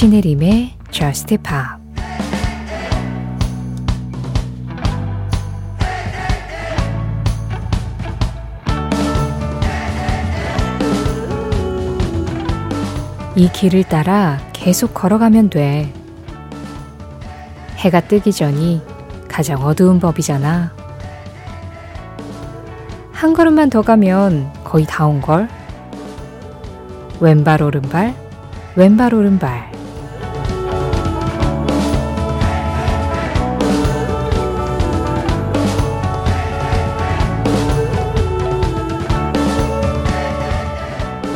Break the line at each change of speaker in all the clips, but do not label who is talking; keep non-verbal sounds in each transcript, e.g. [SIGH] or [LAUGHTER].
신혜림의 Just Pop 이 길을 따라 계속 걸어가면 돼. 해가 뜨기 전이 가장 어두운 법이잖아. 한 걸음만 더 가면 거의 다 온 걸? 왼발 오른발, 왼발 오른발.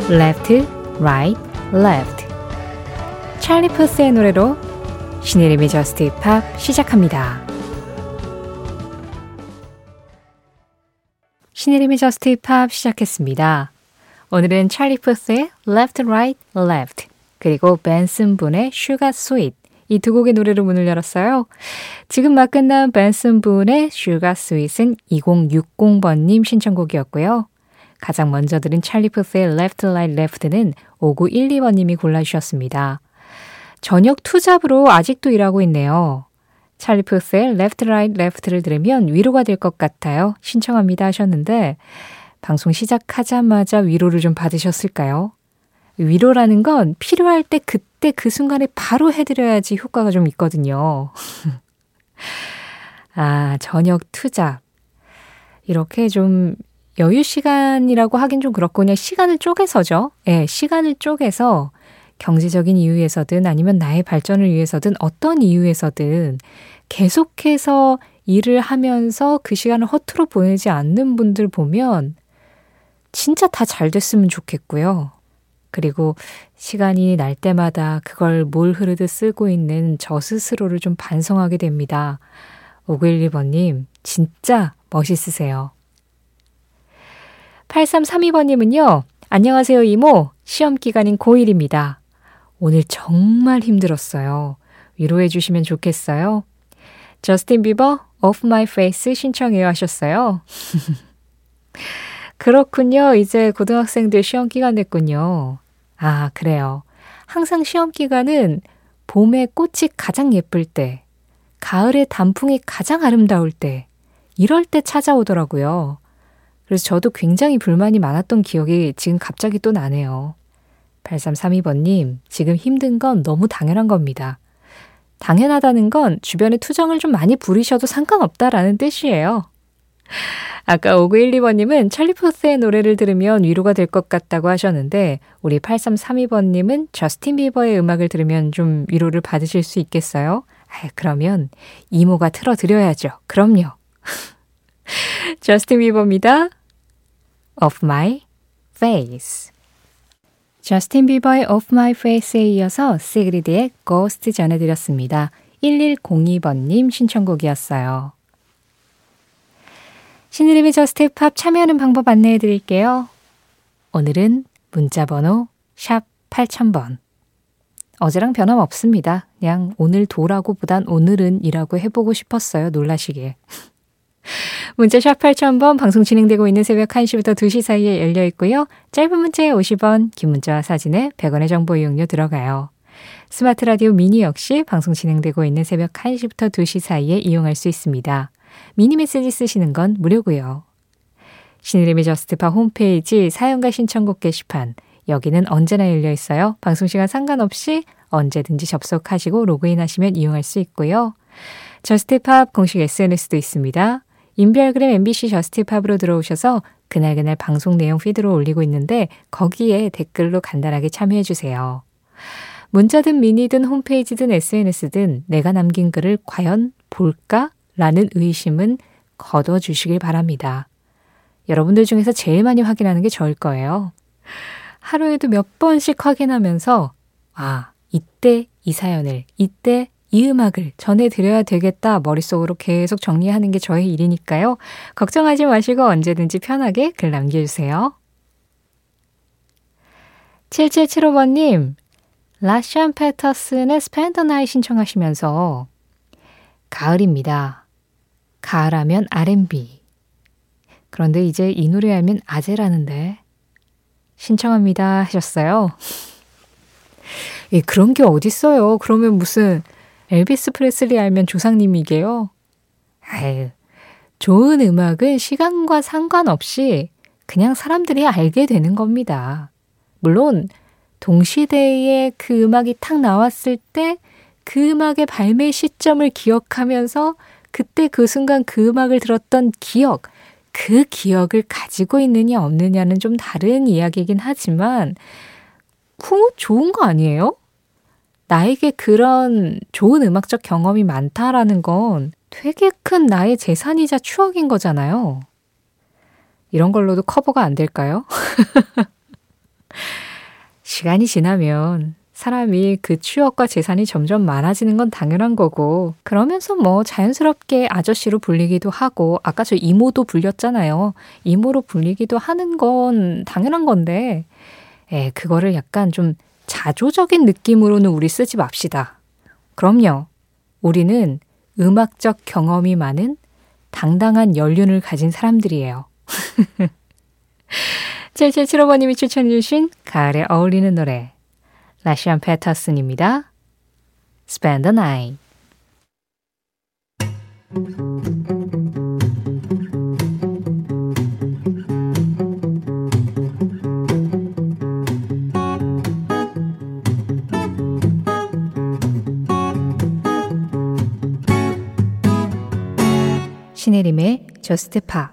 Left, right, left. 찰리 퍼스의 노래로 신혜림의 저스트 힙합 시작합니다. 신혜림의 Just Pop 시작했습니다. 오늘은 찰리 푸스의 Left, Right, Left 그리고 벤슨 분의 Sugar Sweet 이두 곡의 노래로 문을 열었어요. 지금 막 끝난 벤슨 분의 Sugar Sweet은 2060번님 신청곡이었고요. 가장 먼저 들은 찰리 푸스의 Left, Right, Left는 5912번님이 골라주셨습니다. 저녁 투잡으로 아직도 일하고 있네요. 찰리 푸스의 Left, Right, Left를 들으면 위로가 될 것 같아요. 신청합니다 하셨는데 방송 시작하자마자 위로를 좀 받으셨을까요? 위로라는 건 필요할 때 그때 그 순간에 바로 해드려야지 효과가 좀 있거든요. [LAUGHS] 아, 저녁 투잡. 이렇게 좀 여유 시간이라고 하긴 좀 그렇고 그냥 시간을 쪼개서죠. 예, 네, 시간을 쪼개서 경제적인 이유에서든 아니면 나의 발전을 위해서든 어떤 이유에서든 계속해서 일을 하면서 그 시간을 허투루 보내지 않는 분들 보면 진짜 다 잘 됐으면 좋겠고요. 그리고 시간이 날 때마다 그걸 뭘 흐르듯 쓰고 있는 저 스스로를 좀 반성하게 됩니다. 5912번님, 진짜 멋있으세요. 8332번님은요, 안녕하세요, 이모. 시험 기간인 고1입니다. 오늘 정말 힘들었어요. 위로해 주시면 좋겠어요. 저스틴 비버, Off My Face 신청해요 하셨어요. [LAUGHS] 그렇군요. 이제 고등학생들 시험 기간 됐군요. 아, 그래요. 항상 시험 기간은 봄에 꽃이 가장 예쁠 때, 가을에 단풍이 가장 아름다울 때, 이럴 때 찾아오더라고요. 그래서 저도 굉장히 불만이 많았던 기억이 지금 갑자기 또 나네요. 8332번님, 지금 힘든 건 너무 당연한 겁니다. 당연하다는 건 주변에 투정을 좀 많이 부리셔도 상관없다라는 뜻이에요. 아까 5912번님은 찰리포스의 노래를 들으면 위로가 될 것 같다고 하셨는데, 우리 8332번님은 저스틴 비버의 음악을 들으면 좀 위로를 받으실 수 있겠어요? 아, 그러면 이모가 틀어드려야죠. 그럼요. [LAUGHS] 저스틴 비버입니다. Off My Face. 저스틴 비버의 Off My Face에 이어서 시그리드의 Ghost 전해드렸습니다. 1102번님 신청곡이었어요. 신혜림의 Just Pop 참여하는 방법 안내해 드릴게요. 오늘은 문자 번호 샵 8000번. 어제랑 변함없습니다. 그냥 오늘 도라고 보단 오늘은 이라고 해보고 싶었어요. 놀라시게. [LAUGHS] 문자 샵 8000번 방송 진행되고 있는 새벽 1시부터 2시 사이에 열려 있고요. 짧은 문자에 50원, 긴 문자와 사진에 100원의 정보 이용료 들어가요. 스마트 라디오 미니 역시 방송 진행되고 있는 새벽 1시부터 2시 사이에 이용할 수 있습니다. 미니 메시지 쓰시는 건 무료고요. 신혜림의 Just Pop 홈페이지 사연과 신청곡 게시판 여기는 언제나 열려 있어요. 방송 시간 상관없이 언제든지 접속하시고 로그인하시면 이용할 수 있고요. 저스트팝 공식 SNS도 있습니다. 인별그램 MBC 저스트팝으로 들어오셔서 그날그날 방송 내용 피드로 올리고 있는데 거기에 댓글로 간단하게 참여해 주세요. 문자든 미니든 홈페이지든 SNS든 내가 남긴 글을 과연 볼까? 라는 의심은 거둬주시길 바랍니다. 여러분들 중에서 제일 많이 확인하는 게 저일 거예요. 하루에도 몇 번씩 확인하면서, 아, 이때 이 사연을, 이때 이 음악을 전해드려야 되겠다 머릿속으로 계속 정리하는 게 저의 일이니까요. 걱정하지 마시고 언제든지 편하게 글 남겨주세요. 7775번님, 라시안 패터슨의 스펜더 나이 신청하시면서 가을입니다. 가을하면 R&B. 그런데 이제 이 노래 알면 아재라는데. 신청합니다 하셨어요. 예, 그런 게 어딨어요. 그러면 무슨 엘비스 프레슬리 알면 조상님이게요? 아유, 좋은 음악은 시간과 상관없이 그냥 사람들이 알게 되는 겁니다. 물론, 동시대에 그 음악이 탁 나왔을 때 그 음악의 발매 시점을 기억하면서 그때 그 순간 그 음악을 들었던 기억, 그 기억을 가지고 있느냐 없느냐는 좀 다른 이야기이긴 하지만, 그 좋은 거 아니에요? 나에게 그런 좋은 음악적 경험이 많다라는 건 되게 큰 나의 재산이자 추억인 거잖아요. 이런 걸로도 커버가 안 될까요? [LAUGHS] 시간이 지나면 사람이 그 추억과 재산이 점점 많아지는 건 당연한 거고, 그러면서 뭐 자연스럽게 아저씨로 불리기도 하고, 아까 저 이모도 불렸잖아요. 이모로 불리기도 하는 건 당연한 건데, 에, 그거를 약간 좀 자조적인 느낌으로는 우리 쓰지 맙시다. 그럼요. 우리는 음악적 경험이 많은 당당한 연륜을 가진 사람들이에요. [LAUGHS] 7775번님이 추천해주신 가을에 어울리는 노래 라시안 패터슨입니다. Spend the night. 저스트 파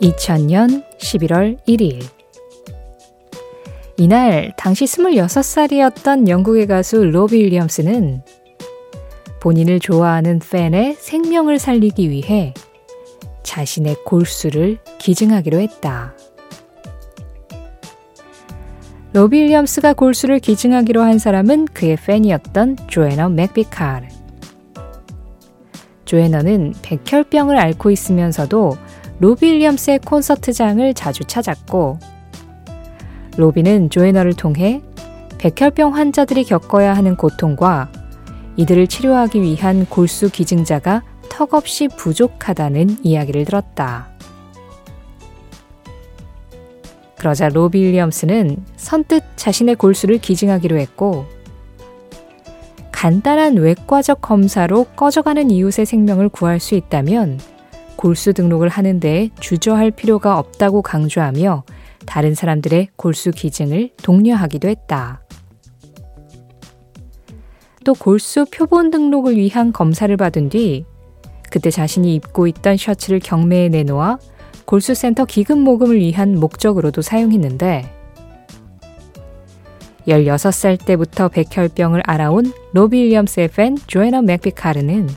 2000년 11월 1일. 이날 당시 26살이었던 영국의 가수 로비 윌리엄스는 본인을 좋아하는 팬의 생명을 살리기 위해 자신의 골수를 기증하기로 했다. 로비 윌리엄스가 골수를 기증하기로 한 사람은 그의 팬이었던 조애너 맥비카르. 조애너는 백혈병을 앓고 있으면서도 로비 윌리엄스의 콘서트장을 자주 찾았고 로비는 조애너를 통해 백혈병 환자들이 겪어야 하는 고통과 이들을 치료하기 위한 골수 기증자가 턱없이 부족하다는 이야기를 들었다. 그러자 로비 윌리엄스는 선뜻 자신의 골수를 기증하기로 했고 간단한 외과적 검사로 꺼져가는 이웃의 생명을 구할 수 있다면 골수 등록을 하는데 주저할 필요가 없다고 강조하며 다른 사람들의 골수 기증을 독려하기도 했다. 또 골수 표본 등록을 위한 검사를 받은 뒤 그때 자신이 입고 있던 셔츠를 경매에 내놓아 골수센터 기금 모금을 위한 목적으로도 사용했는데 16살 때부터 백혈병을 알아온 로비 윌리엄스의 팬 조애너 맥비카르는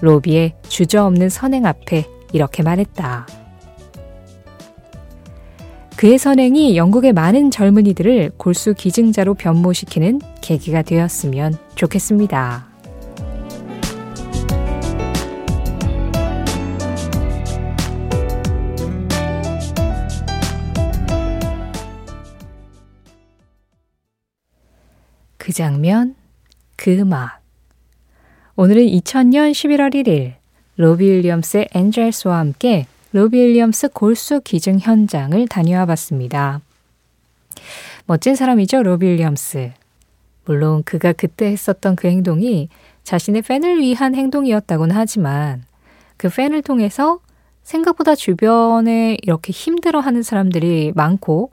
로비의 주저없는 선행 앞에 이렇게 말했다. 그의 선행이 영국의 많은 젊은이들을 골수 기증자로 변모시키는 계기가 되었으면 좋겠습니다. 그 장면, 그 음악. 오늘은 2000년 11월 1일 로비 윌리엄스의 엔젤스와 함께 로비 윌리엄스 골수 기증 현장을 다녀와 봤습니다. 멋진 사람이죠, 로비 윌리엄스. 물론 그가 그때 했었던 그 행동이 자신의 팬을 위한 행동이었다고는 하지만 그 팬을 통해서 생각보다 주변에 이렇게 힘들어하는 사람들이 많고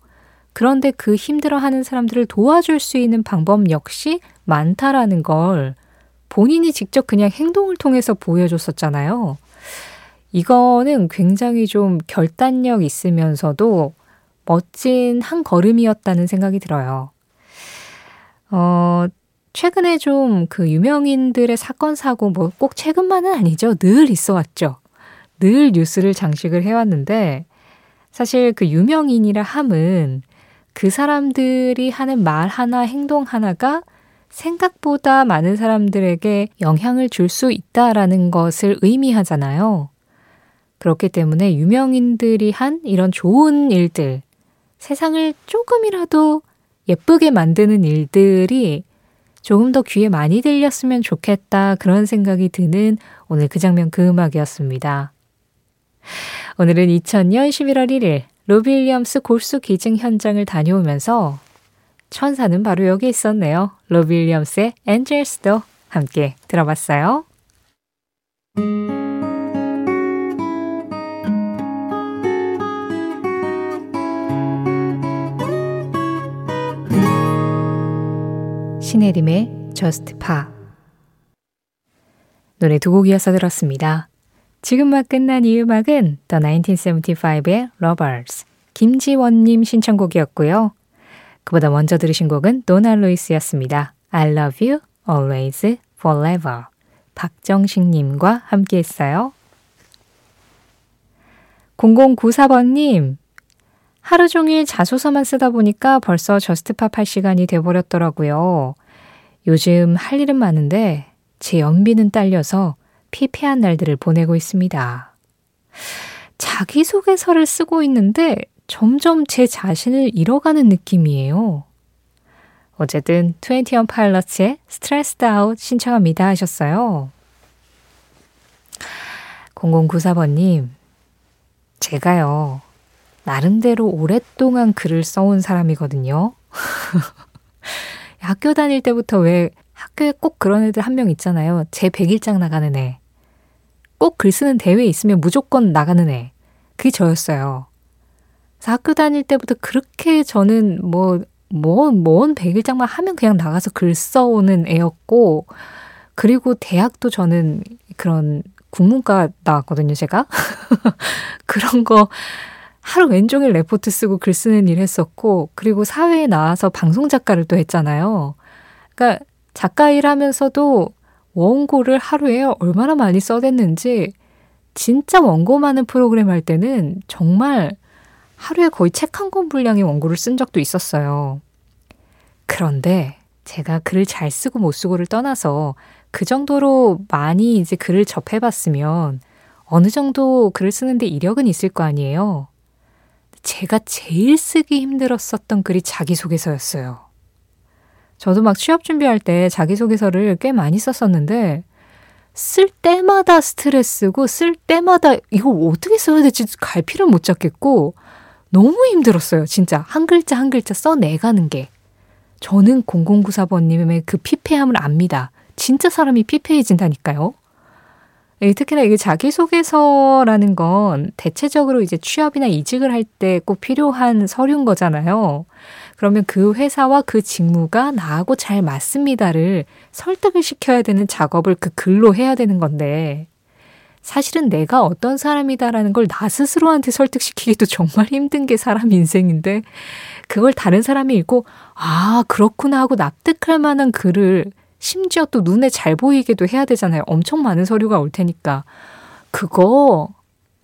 그런데 그 힘들어하는 사람들을 도와줄 수 있는 방법 역시 많다라는 걸 본인이 직접 그냥 행동을 통해서 보여줬었잖아요. 이거는 굉장히 좀 결단력 있으면서도 멋진 한 걸음이었다는 생각이 들어요. 어, 최근에 좀 그 유명인들의 사건, 사고, 뭐 꼭 최근만은 아니죠. 늘 있어 왔죠. 늘 뉴스를 장식을 해왔는데, 사실 그 유명인이라 함은 그 사람들이 하는 말 하나, 행동 하나가 생각보다 많은 사람들에게 영향을 줄 수 있다라는 것을 의미하잖아요. 그렇기 때문에 유명인들이 한 이런 좋은 일들, 세상을 조금이라도 예쁘게 만드는 일들이 조금 더 귀에 많이 들렸으면 좋겠다 그런 생각이 드는 오늘 그 장면 그 음악이었습니다. 오늘은 2000년 11월 1일 로빌리엄스 골수 기증 현장을 다녀오면서 천사는 바로 여기 있었네요. 로빌리엄스의 엔젤스도 함께 들어봤어요. 신혜림의 Just Pa 노래 두 곡이어서 들었습니다. 지금 막 끝난 이 음악은 The 1975의 Robbers 김지원님 신청곡이었고요. 그보다 먼저 들으신 곡은 도나 루이스였습니다. I love you always forever 박정식님과 함께 했어요. 0094번님 하루 종일 자소서만 쓰다 보니까 벌써 저스트팝 할 시간이 돼버렸더라고요. 요즘 할 일은 많은데 제 연비는 딸려서 피폐한 날들을 보내고 있습니다. 자기소개서를 쓰고 있는데 점점 제 자신을 잃어가는 느낌이에요. 어쨌든 21 파일럿의 Stressed Out 신청합니다 하셨어요. 0094번님, 제가요, 나름대로 오랫동안 글을 써온 사람이거든요. [LAUGHS] 학교 다닐 때부터 왜 학교에 꼭 그런 애들 한 명 있잖아요. 제 백일장 나가는 애. 꼭 글 쓰는 대회 있으면 무조건 나가는 애. 그게 저였어요. 학교 다닐 때부터 그렇게 저는 뭐, 뭐, 뭔 백일장만 하면 그냥 나가서 글 써오는 애였고, 그리고 대학도 저는 그런 국문과 나왔거든요, 제가. [LAUGHS] 그런 거 하루 왼종일 레포트 쓰고 글 쓰는 일 했었고, 그리고 사회에 나와서 방송 작가를 또 했잖아요. 그러니까 작가 일 하면서도 원고를 하루에 얼마나 많이 써댔는지, 진짜 원고 많은 프로그램 할 때는 정말 하루에 거의 책 한 권 분량의 원고를 쓴 적도 있었어요. 그런데 제가 글을 잘 쓰고 못 쓰고를 떠나서 그 정도로 많이 이제 글을 접해봤으면 어느 정도 글을 쓰는데 이력은 있을 거 아니에요. 제가 제일 쓰기 힘들었었던 글이 자기소개서였어요. 저도 막 취업 준비할 때 자기소개서를 꽤 많이 썼었는데, 쓸 때마다 스트레스고, 쓸 때마다 이거 어떻게 써야 될지 갈피를 못 잡겠고, 너무 힘들었어요. 진짜. 한 글자 한 글자 써내가는 게. 저는 0094번님의 그 피폐함을 압니다. 진짜 사람이 피폐해진다니까요. 예, 특히나 이게 자기소개서라는 건 대체적으로 이제 취업이나 이직을 할 때 꼭 필요한 서류인 거잖아요. 그러면 그 회사와 그 직무가 나하고 잘 맞습니다를 설득을 시켜야 되는 작업을 그 글로 해야 되는 건데, 사실은 내가 어떤 사람이다라는 걸 나 스스로한테 설득시키기도 정말 힘든 게 사람 인생인데, 그걸 다른 사람이 읽고, 아, 그렇구나 하고 납득할 만한 글을 심지어 또 눈에 잘 보이게도 해야 되잖아요. 엄청 많은 서류가 올 테니까. 그거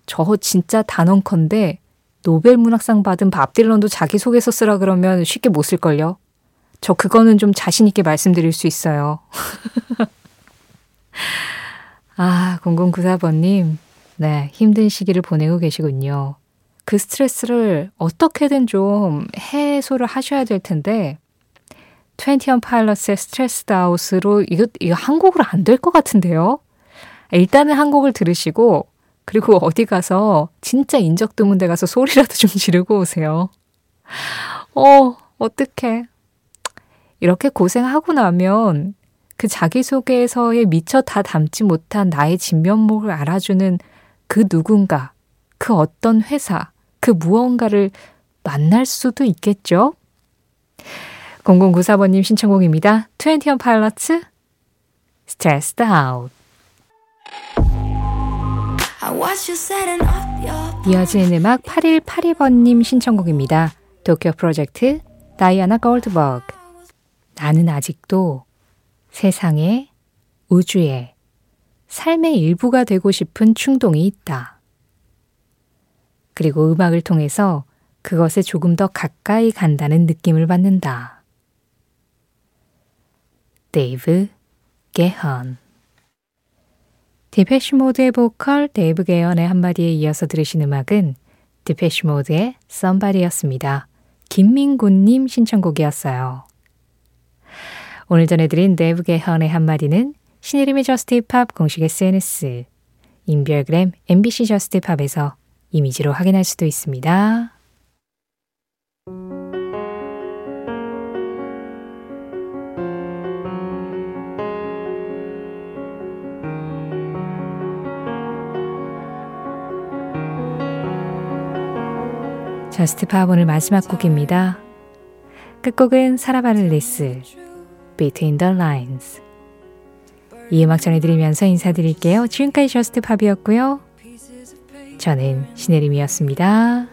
저 진짜 단언컨대 노벨 문학상 받은 밥 딜런도 자기소개서 쓰라 그러면 쉽게 못 쓸걸요. 저 그거는 좀 자신있게 말씀드릴 수 있어요. [LAUGHS] 아, 0094번님. 네, 힘든 시기를 보내고 계시군요. 그 스트레스를 어떻게든 좀 해소를 하셔야 될 텐데, 21 파일럿의 Stressed Out으로 이거, 이거 한 곡으로 안 될 것 같은데요? 일단은 한 곡을 들으시고, 그리고 어디 가서 진짜 인적 드문 데 가서 소리라도 좀 지르고 오세요. 어, 어떡해. 이렇게 고생하고 나면 그 자기소개서에 미처 다 담지 못한 나의 진면목을 알아주는 그 누군가, 그 어떤 회사, 그 무언가를 만날 수도 있겠죠? 0094번님 신청곡입니다. 21 파일럿츠 Stressed Out 이어지는 음악 8182번님 신청곡입니다. 도쿄 프로젝트 다이아나 골드버그 나는 아직도 세상에 우주에 삶의 일부가 되고 싶은 충동이 있다. 그리고 음악을 통해서 그것에 조금 더 가까이 간다는 느낌을 받는다. 데이브 게헌 디페쉬모드의 보컬 데이브 게헌의 한마디에 이어서 들으신 음악은 디페쉬모드의 Somebody였습니다. 김민구님 신청곡이었어요. 오늘 전해드린 데이브 게헌의 한마디는 신혜림의 저스트팝 공식 SNS, 인별그램 MBC 저스트팝에서 이미지로 확인할 수도 있습니다. 저스트팝 오늘 마지막 곡입니다. 끝곡은 사라 바렐리스 Between the Lines 이 음악 전해드리면서 인사드릴게요. 지금까지 저스트 팝이었고요. 저는 신혜림이었습니다.